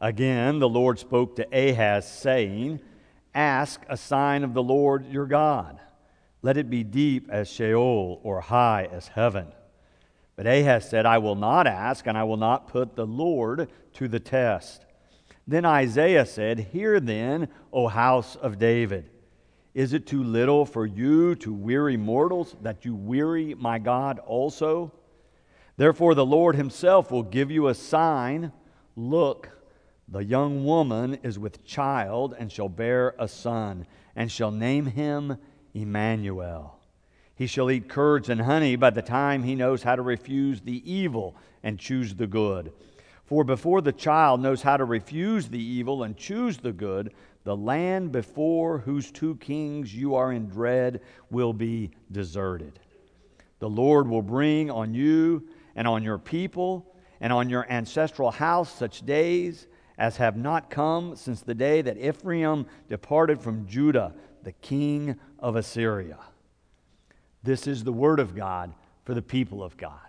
Again, the Lord spoke to Ahaz, saying, Ask a sign of the Lord your God. Let it be deep as Sheol or high as heaven. But Ahaz said, I will not ask, and I will not put the Lord to the test. Then Isaiah said, Hear then, O house of David. Is it too little for you to weary mortals, that you weary my God also? Therefore, the Lord himself will give you a sign. Look, the young woman is with child and shall bear a son, and shall name him Emmanuel. He shall eat curds and honey by the time he knows how to refuse the evil and choose the good. For before the child knows how to refuse the evil and choose the good, the land before whose two kings you are in dread will be deserted. The Lord will bring on you and on your people and on your ancestral house such days as have not come since the day that Ephraim departed from Judah, the king of Assyria. This is the word of God for the people of God.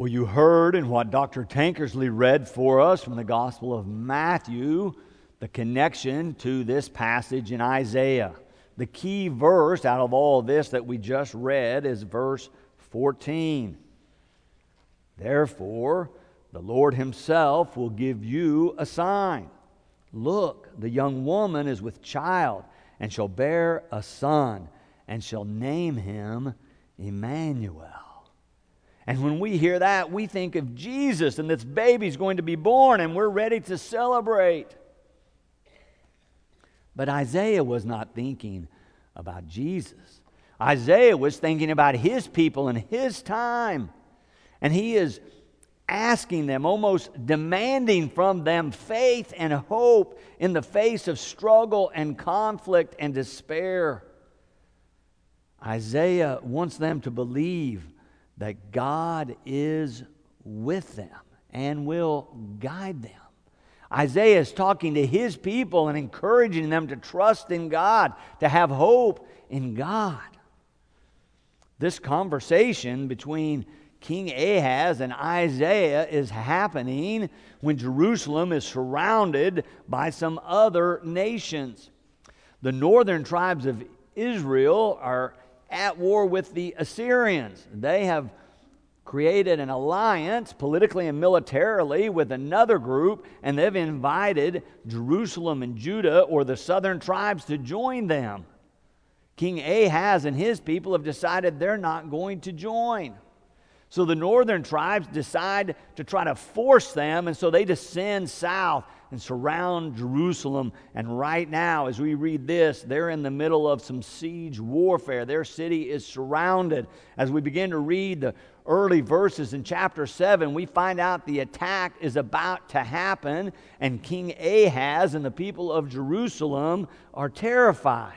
Well, you heard in what Dr. Tankersley read for us from the Gospel of Matthew the connection to this passage in Isaiah. The key verse out of all this that we just read is verse 14. Therefore, the Lord Himself will give you a sign. Look, the young woman is with child and shall bear a son and shall name him Emmanuel. And when we hear that, we think of Jesus and this baby's going to be born and we're ready to celebrate. But Isaiah was not thinking about Jesus. Isaiah was thinking about his people and his time. And he is asking them, almost demanding from them faith and hope in the face of struggle and conflict and despair. Isaiah wants them to believe that God is with them and will guide them. Isaiah is talking to his people and encouraging them to trust in God, to have hope in God. This conversation between King Ahaz and Isaiah is happening when Jerusalem is surrounded by some other nations. The northern tribes of Israel are at war with the Assyrians. They have created an alliance politically and militarily with another group, and they've invited Jerusalem and Judah or the southern tribes to join them. King Ahaz and his people have decided they're not going to join. So the northern tribes decide to try to force them, and so they descend south and surround Jerusalem. And right now, as we read this, they're in the middle of some siege warfare. Their city is surrounded. As we begin to read the early verses in chapter 7, we find out the attack is about to happen, and King Ahaz and the people of Jerusalem are terrified.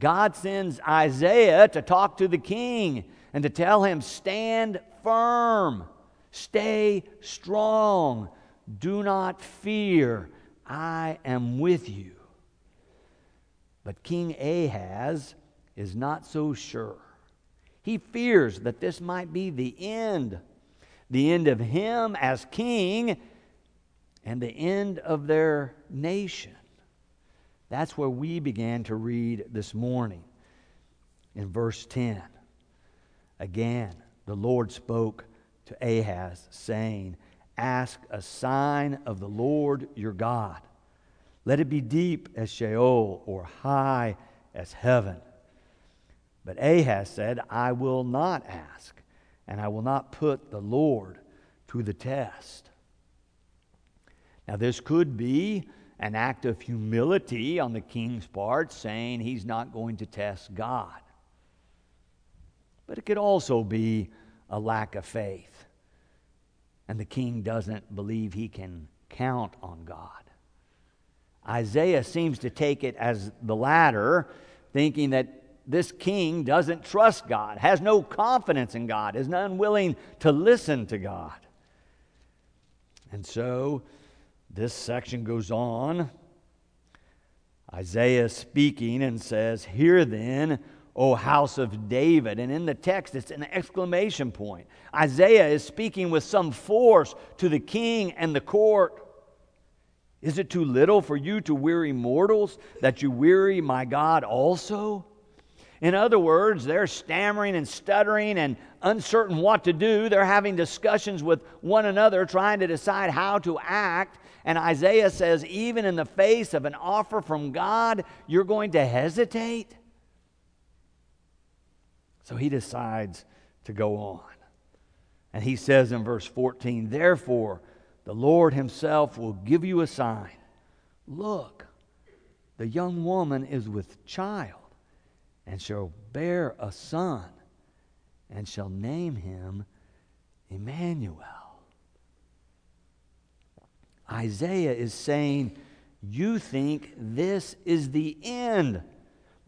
God sends Isaiah to talk to the king and to tell him, Stand firm, stay strong, do not fear, I am with you. But King Ahaz is not so sure. He fears that this might be the end the end of him as king and the end of their nation. That's where we began to read this morning in verse 10. Again, the Lord spoke to Ahaz, saying, Ask a sign of the Lord your God. Let it be deep as Sheol or high as heaven. But Ahaz said, I will not ask, and I will not put the Lord to the test. Now, this could be an act of humility on the king's part, saying he's not going to test God. But it could also be a lack of faith, and the king doesn't believe he can count on God. Isaiah seems to take it as the latter, thinking that this king doesn't trust God, has no confidence in God, is unwilling to listen to God. And so this section goes on. Isaiah speaking and says, Hear then, O house of David. And in the text, it's an exclamation point. Isaiah is speaking with some force to the king and the court. Is it too little for you to weary mortals that you weary my God also? In other words, they're stammering and stuttering and uncertain what to do. They're having discussions with one another, trying to decide how to act. And Isaiah says, even in the face of an offer from God, you're going to hesitate? So he decides to go on. And he says in verse 14, Therefore, the Lord himself will give you a sign. Look, the young woman is with child and shall bear a son and shall name him Emmanuel. Isaiah is saying, You think this is the end.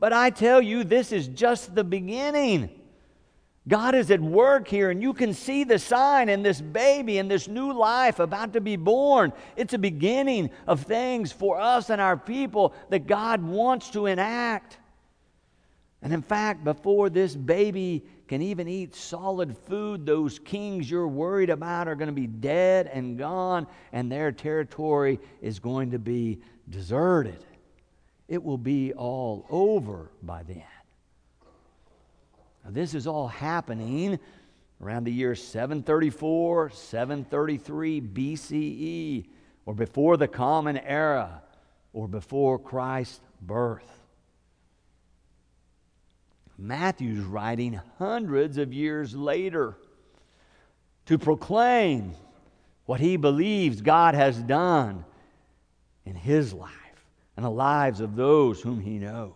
But I tell you, this is just the beginning. God is at work here, and you can see the sign in this baby and this new life about to be born. It's a beginning of things for us and our people that God wants to enact. And in fact, before this baby can even eat solid food, those kings you're worried about are going to be dead and gone, and their territory is going to be deserted it will be all over by then. Now, this is all happening around the year 734, 733 BCE, or before the Common Era, or before Christ's birth. Matthew's writing hundreds of years later to proclaim what he believes God has done in his life and the lives of those whom he knows.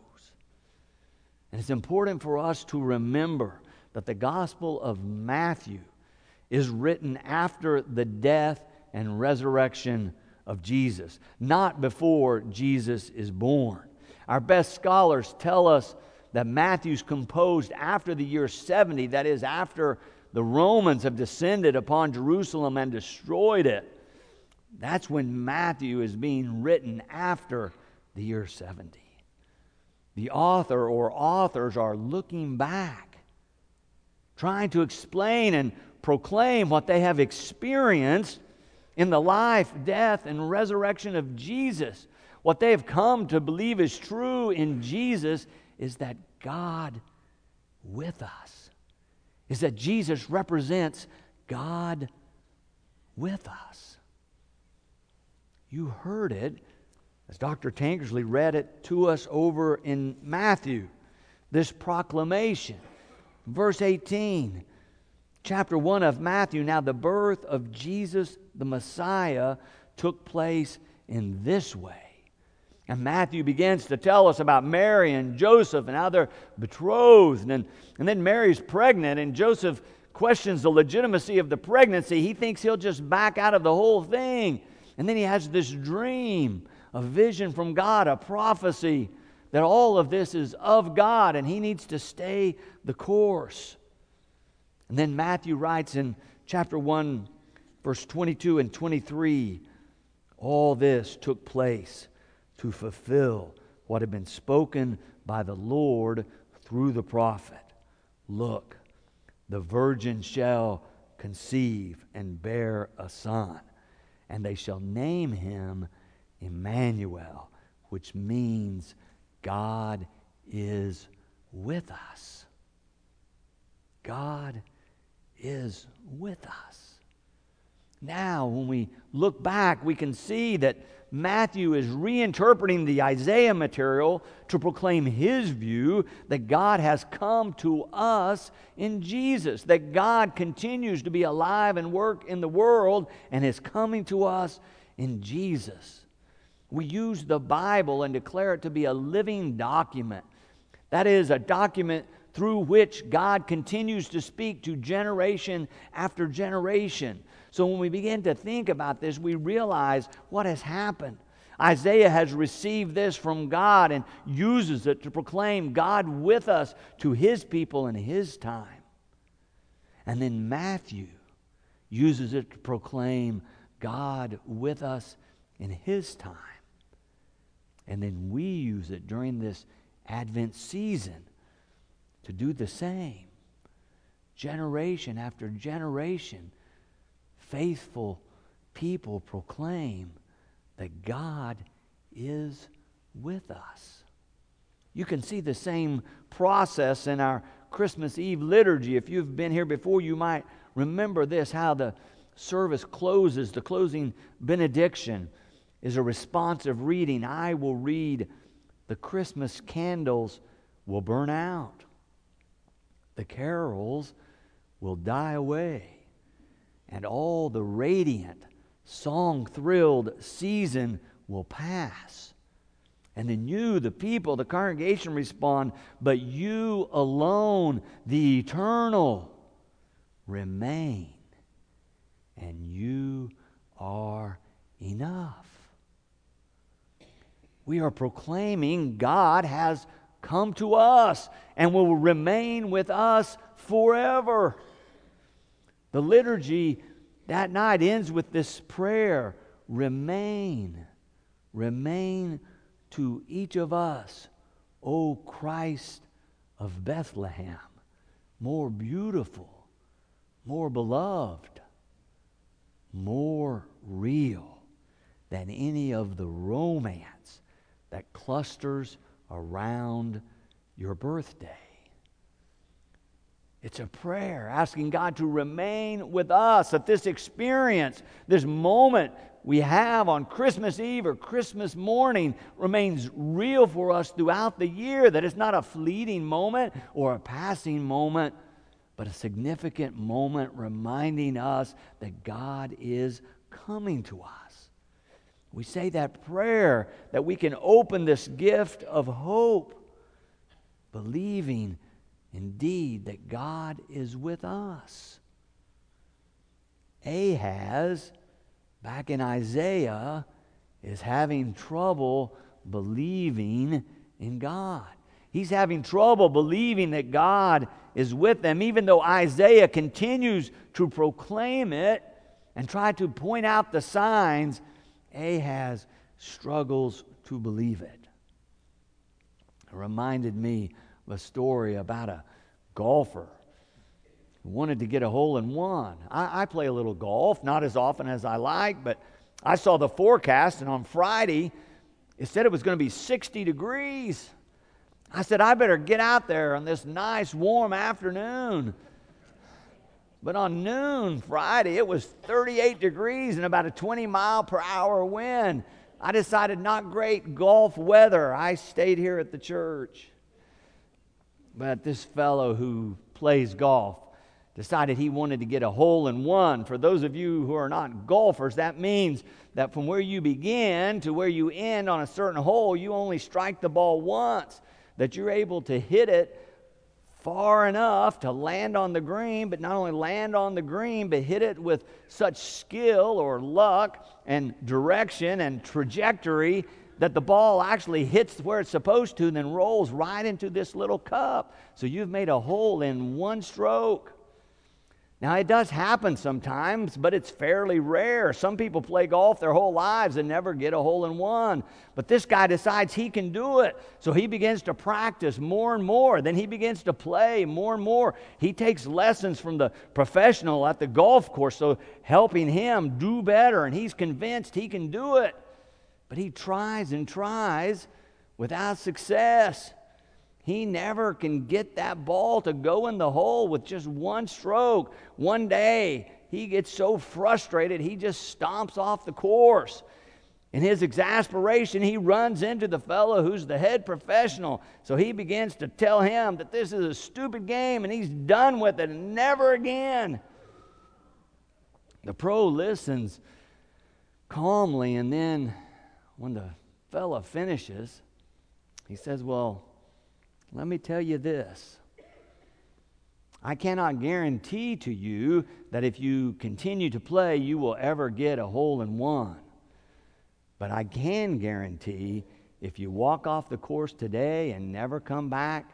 And it's important for us to remember that the Gospel of Matthew is written after the death and resurrection of Jesus, not before Jesus is born. Our best scholars tell us that Matthew's composed after the year 70, that is, after the Romans have descended upon Jerusalem and destroyed it. That's when Matthew is being written after the year 70. The author or authors are looking back, trying to explain and proclaim what they have experienced in the life, death, and resurrection of Jesus. What they have come to believe is true in Jesus is that God with us, is that Jesus represents God with us. You heard it as Dr. Tankersley read it to us over in Matthew, this proclamation. Verse 18, chapter 1 of Matthew. Now, the birth of Jesus the Messiah took place in this way. And Matthew begins to tell us about Mary and Joseph and how they're betrothed. And, and then Mary's pregnant, and Joseph questions the legitimacy of the pregnancy. He thinks he'll just back out of the whole thing. And then he has this dream a vision from God, a prophecy that all of this is of God and he needs to stay the course. And then Matthew writes in chapter 1, verse 22 and 23 all this took place to fulfill what had been spoken by the Lord through the prophet. Look, the virgin shall conceive and bear a son, and they shall name him Emmanuel, which means God is with us. God is with us. Now, when we look back, we can see that Matthew is reinterpreting the Isaiah material to proclaim his view that God has come to us in Jesus, that God continues to be alive and work in the world and is coming to us in Jesus. We use the Bible and declare it to be a living document. That is, a document through which God continues to speak to generation after generation. So when we begin to think about this, we realize what has happened. Isaiah has received this from God and uses it to proclaim God with us to his people in his time. And then Matthew uses it to proclaim God with us in his time. And then we use it during this Advent season to do the same. Generation after generation, faithful people proclaim that God is with us. You can see the same process in our Christmas Eve liturgy. If you've been here before, you might remember this how the service closes. The closing benediction is a responsive reading. I will read, the Christmas candles will burn out, the carols will die away, and all the radiant, song thrilled season will pass. And then you, the people, the congregation respond, but you alone, the eternal, remain. And you are enough. We are proclaiming God has come to us and will remain with us forever. The liturgy that night ends with this prayer remain, remain to each of us, O Christ of Bethlehem, more beautiful, more beloved, more real than any of the romance that clusters around your birthday. It's a prayer asking God to remain with us that this experience, this moment we have on Christmas Eve or Christmas morning remains real for us throughout the year, that it's not a fleeting moment or a passing moment, but a significant moment reminding us that God is coming to us. We say that prayer that we can open this gift of hope, believing indeed that God is with us. Ahaz back in Isaiah is having trouble believing in God. He's having trouble believing that God is with them, even though Isaiah continues to proclaim it and try to point out the signs. Ahaz struggles to believe it. It reminded me of a story about a golfer who wanted to get a hole in one. I, I, play a little golf, not as often as I like, but I saw the forecast, and on Friday, it said it was going to be 60 degrees. I said, I better get out there on this nice warm afternoon. But on noon Friday, it was 38 degrees and about a 20 mile per hour wind. I decided not great golf weather. I stayed here at the church. But this fellow who plays golf decided he wanted to get a hole in one. For those of you who are not golfers, that means that from where you begin to where you end on a certain hole, you only strike the ball once, that you're able to hit it far enough to land on the green, but not only land on the green, but hit it with such skill or luck and direction and trajectory that the ball actually hits where it's supposed to and then rolls right into this little cup. So you've made a hole in one stroke. Now, it does happen sometimes, but it's fairly rare. Some people play golf their whole lives and never get a hole in one. But this guy decides he can do it. So he begins to practice more and more. Then he begins to play more and more. He takes lessons from the professional at the golf course, so helping him do better. And he's convinced he can do it. But he tries and tries without success. He never can get that ball to go in the hole with just one stroke. One day, he gets so frustrated, he just stomps off the course. In his exasperation, he runs into the fellow who's the head professional. So he begins to tell him that this is a stupid game and he's done with it and never again. The pro listens calmly, and then when the fellow finishes, he says, Well, let me tell you this. I cannot guarantee to you that if you continue to play, you will ever get a hole in one. But I can guarantee if you walk off the course today and never come back,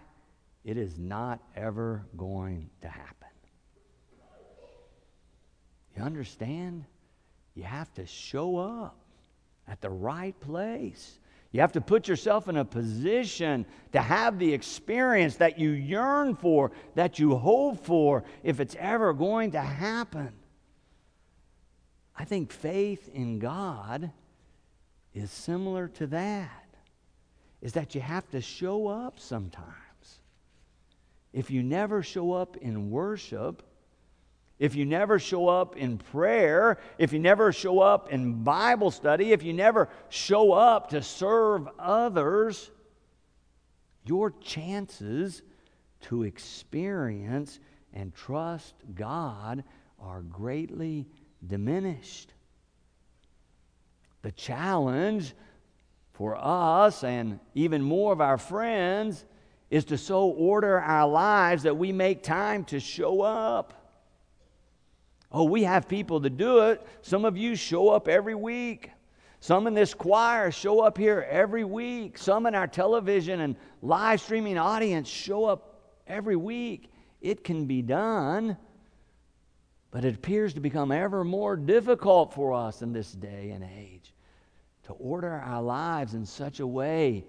it is not ever going to happen. You understand? You have to show up at the right place. You have to put yourself in a position to have the experience that you yearn for, that you hope for, if it's ever going to happen. I think faith in God is similar to that. Is that you have to show up sometimes. If you never show up in worship, if you never show up in prayer, if you never show up in Bible study, if you never show up to serve others, your chances to experience and trust God are greatly diminished. The challenge for us and even more of our friends is to so order our lives that we make time to show up. Oh, we have people to do it. Some of you show up every week. Some in this choir show up here every week. Some in our television and live streaming audience show up every week. It can be done, but it appears to become ever more difficult for us in this day and age to order our lives in such a way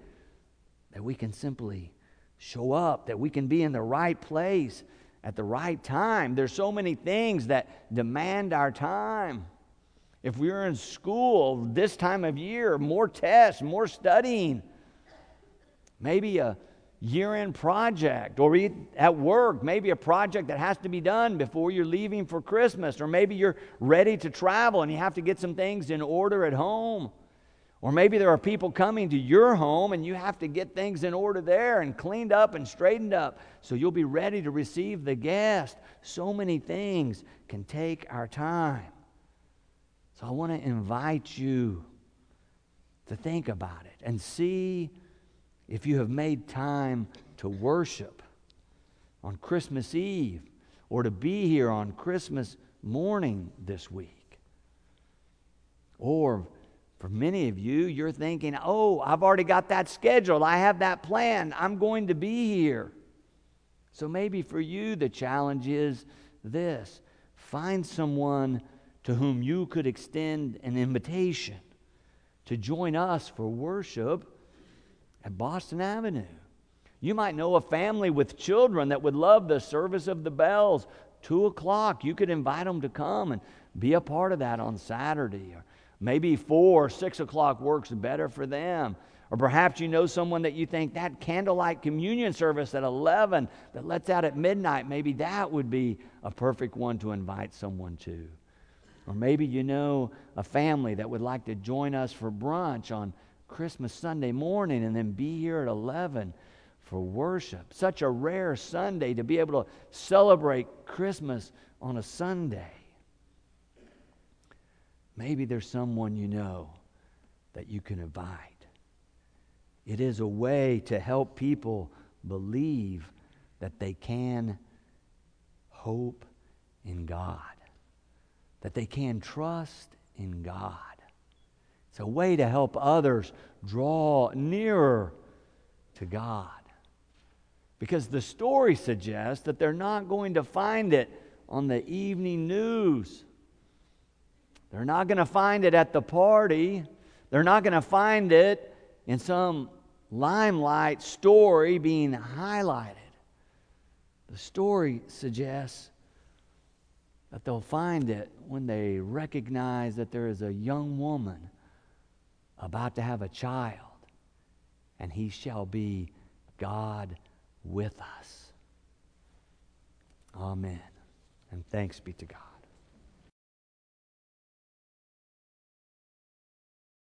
that we can simply show up, that we can be in the right place at the right time. There's so many things that demand our time. If we are in school this time of year, more tests, more studying, maybe a year end project, or at work, maybe a project that has to be done before you're leaving for Christmas, or maybe you're ready to travel and you have to get some things in order at home. Or maybe there are people coming to your home and you have to get things in order there and cleaned up and straightened up so you'll be ready to receive the guest. So many things can take our time. So I want to invite you to think about it and see if you have made time to worship on Christmas Eve or to be here on Christmas morning this week. Or for many of you, you're thinking, oh, I've already got that scheduled. I have that plan. I'm going to be here. So maybe for you, the challenge is this find someone to whom you could extend an invitation to join us for worship at Boston Avenue. You might know a family with children that would love the service of the bells. Two o'clock, you could invite them to come and be a part of that on Saturday. Or Maybe four or six o'clock works better for them. Or perhaps you know someone that you think that candlelight communion service at 11 that lets out at midnight, maybe that would be a perfect one to invite someone to. Or maybe you know a family that would like to join us for brunch on Christmas Sunday morning and then be here at 11 for worship. Such a rare Sunday to be able to celebrate Christmas on a Sunday. Maybe there's someone you know that you can invite. It is a way to help people believe that they can hope in God, that they can trust in God. It's a way to help others draw nearer to God. Because the story suggests that they're not going to find it on the evening news they're not going to find it at the party. They're not going to find it in some limelight story being highlighted. The story suggests that they'll find it when they recognize that there is a young woman about to have a child, and he shall be God with us. Amen. And thanks be to God.